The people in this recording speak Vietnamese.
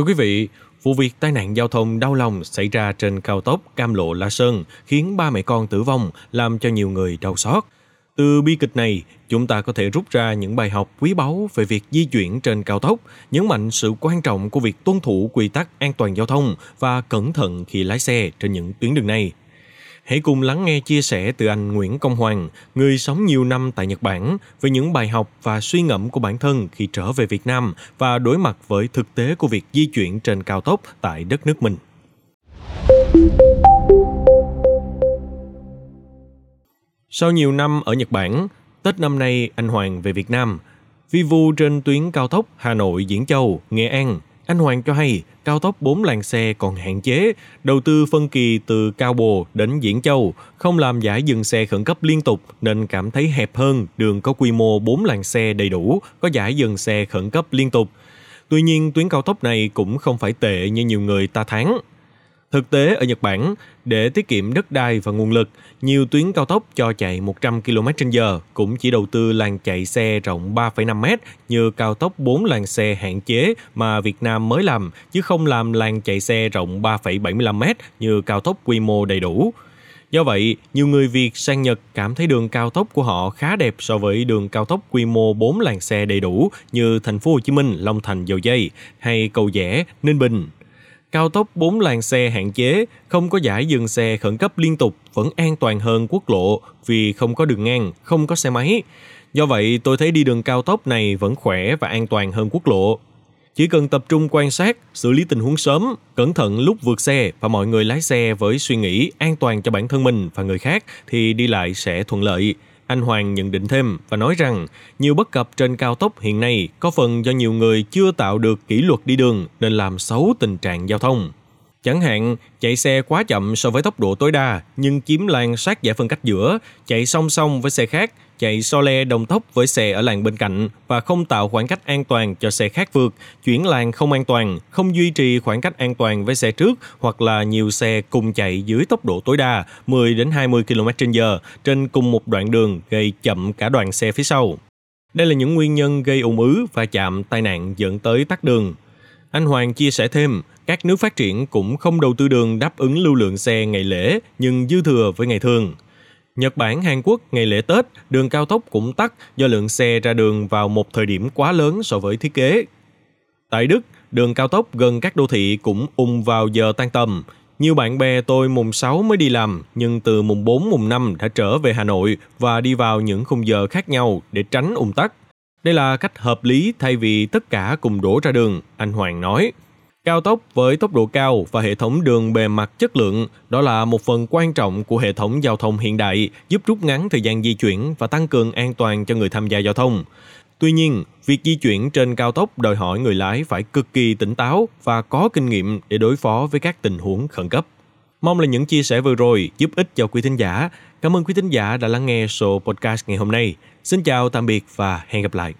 Thưa quý vị, vụ việc tai nạn giao thông đau lòng xảy ra trên cao tốc Cam Lộ La Sơn khiến ba mẹ con tử vong, làm cho nhiều người đau xót. Từ bi kịch này, chúng ta có thể rút ra những bài học quý báu về việc di chuyển trên cao tốc, nhấn mạnh sự quan trọng của việc tuân thủ quy tắc an toàn giao thông và cẩn thận khi lái xe trên những tuyến đường này. Hãy cùng lắng nghe chia sẻ từ anh Nguyễn Công Hoàng, người sống nhiều năm tại Nhật Bản, về những bài học và suy ngẫm của bản thân khi trở về Việt Nam và đối mặt với thực tế của việc di chuyển trên cao tốc tại đất nước mình. Sau nhiều năm ở Nhật Bản, Tết năm nay anh Hoàng về Việt Nam. Vi vu trên tuyến cao tốc Hà Nội Diễn Châu, Nghệ An, anh Hoàng cho hay cao tốc 4 làn xe còn hạn chế, đầu tư phân kỳ từ Cao Bồ đến Diễn Châu, không làm giải dừng xe khẩn cấp liên tục nên cảm thấy hẹp hơn đường có quy mô 4 làn xe đầy đủ, có giải dừng xe khẩn cấp liên tục. Tuy nhiên, tuyến cao tốc này cũng không phải tệ như nhiều người ta thắng. Thực tế ở Nhật Bản, để tiết kiệm đất đai và nguồn lực, nhiều tuyến cao tốc cho chạy 100 km/h cũng chỉ đầu tư làn chạy xe rộng 3,5 m như cao tốc 4 làn xe hạn chế mà Việt Nam mới làm, chứ không làm làn chạy xe rộng 3,75 m như cao tốc quy mô đầy đủ. Do vậy, nhiều người Việt sang Nhật cảm thấy đường cao tốc của họ khá đẹp so với đường cao tốc quy mô 4 làn xe đầy đủ như thành phố Hồ Chí Minh, Long Thành, Dầu Dây hay Cầu rẽ Ninh Bình, cao tốc 4 làn xe hạn chế, không có giải dừng xe khẩn cấp liên tục vẫn an toàn hơn quốc lộ vì không có đường ngang, không có xe máy. Do vậy, tôi thấy đi đường cao tốc này vẫn khỏe và an toàn hơn quốc lộ. Chỉ cần tập trung quan sát, xử lý tình huống sớm, cẩn thận lúc vượt xe và mọi người lái xe với suy nghĩ an toàn cho bản thân mình và người khác thì đi lại sẽ thuận lợi. Anh Hoàng nhận định thêm và nói rằng nhiều bất cập trên cao tốc hiện nay có phần do nhiều người chưa tạo được kỷ luật đi đường nên làm xấu tình trạng giao thông. Chẳng hạn, chạy xe quá chậm so với tốc độ tối đa nhưng chiếm làn sát giải phân cách giữa, chạy song song với xe khác, chạy so le đồng tốc với xe ở làn bên cạnh và không tạo khoảng cách an toàn cho xe khác vượt, chuyển làn không an toàn, không duy trì khoảng cách an toàn với xe trước hoặc là nhiều xe cùng chạy dưới tốc độ tối đa 10 đến 20 km/h trên cùng một đoạn đường gây chậm cả đoàn xe phía sau. Đây là những nguyên nhân gây ủng ứ và chạm tai nạn dẫn tới tắc đường. Anh Hoàng chia sẻ thêm, các nước phát triển cũng không đầu tư đường đáp ứng lưu lượng xe ngày lễ nhưng dư thừa với ngày thường. Nhật Bản, Hàn Quốc ngày lễ Tết, đường cao tốc cũng tắc do lượng xe ra đường vào một thời điểm quá lớn so với thiết kế. Tại Đức, đường cao tốc gần các đô thị cũng ùn vào giờ tan tầm. Nhiều bạn bè tôi mùng 6 mới đi làm, nhưng từ mùng 4, mùng 5 đã trở về Hà Nội và đi vào những khung giờ khác nhau để tránh ùn tắc. Đây là cách hợp lý thay vì tất cả cùng đổ ra đường, anh Hoàng nói. Cao tốc với tốc độ cao và hệ thống đường bề mặt chất lượng đó là một phần quan trọng của hệ thống giao thông hiện đại, giúp rút ngắn thời gian di chuyển và tăng cường an toàn cho người tham gia giao thông. Tuy nhiên, việc di chuyển trên cao tốc đòi hỏi người lái phải cực kỳ tỉnh táo và có kinh nghiệm để đối phó với các tình huống khẩn cấp. Mong là những chia sẻ vừa rồi giúp ích cho quý thính giả. Cảm ơn quý thính giả đã lắng nghe số podcast ngày hôm nay. Xin chào, tạm biệt và hẹn gặp lại.